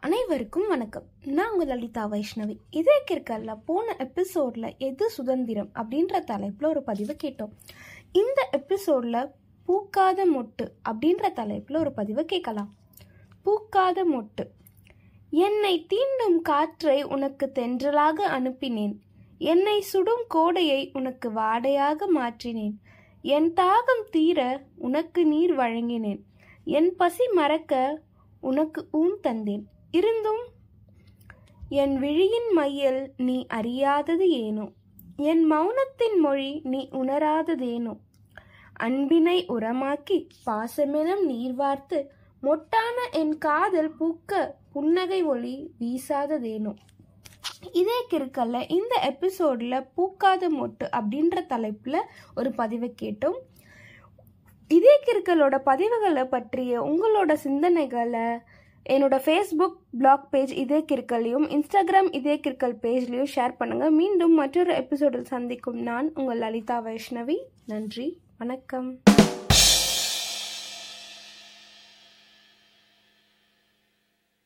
அனைவருக்கும் வணக்கம். நான் உங்கள் லலிதா வைஷ்ணவி. இதே கிற்கல்ல போன எபிசோடில் எது சுதந்திரம் அப்படின்ற தலைப்பில் ஒரு பதிவு கேட்டோம். இந்த எபிசோடில் பூக்காத மொட்டு அப்படின்ற தலைப்பில் ஒரு பதிவு கேட்கலாம். பூக்காத மொட்டு. என்னை தீண்டும் காற்றை உனக்கு தென்றலாக அனுப்பினேன். என்னை சுடும் கோடையை உனக்கு வாடையாக மாற்றினேன். என் தாகம் தீர உனக்கு நீர் வழங்கினேன். என் பசி மறக்க உனக்கு ஊன் தந்தேன். இருந்தும் என் விழியின் மையல் நீ அறியாதது ஏனோ? என் மௌனத்தின் மொழி நீ உணராததேனோ? அன்பினை உரமாக்கி பாசமெனும் நீர் வார்த்து மொட்டான என் காதல் பூக்க புன்னகை ஒளி வீசாததேனோ? இதே கிருக்கல்ல இந்த எபிசோடில் பூக்காத மொட்டு அப்படின்ற தலைப்பில் ஒரு பதிவை கேட்டோம். இதே கிருக்கலோட பதிவுகளை பற்றிய உங்களோட சிந்தனைகளை என்னோட ஃபேஸ்புக் பிளாக் பேஜ் இதே கிறுக்கல்லையும் இன்ஸ்டாகிராம் இதே கிற்கல் பேஜ்லேயும் ஷேர் பண்ணுங்கள் மீண்டும் மற்றொரு எபிசோடில் சந்திக்கும் நான் உங்கள் லலிதா வைஷ்ணவி. நன்றி வணக்கம்.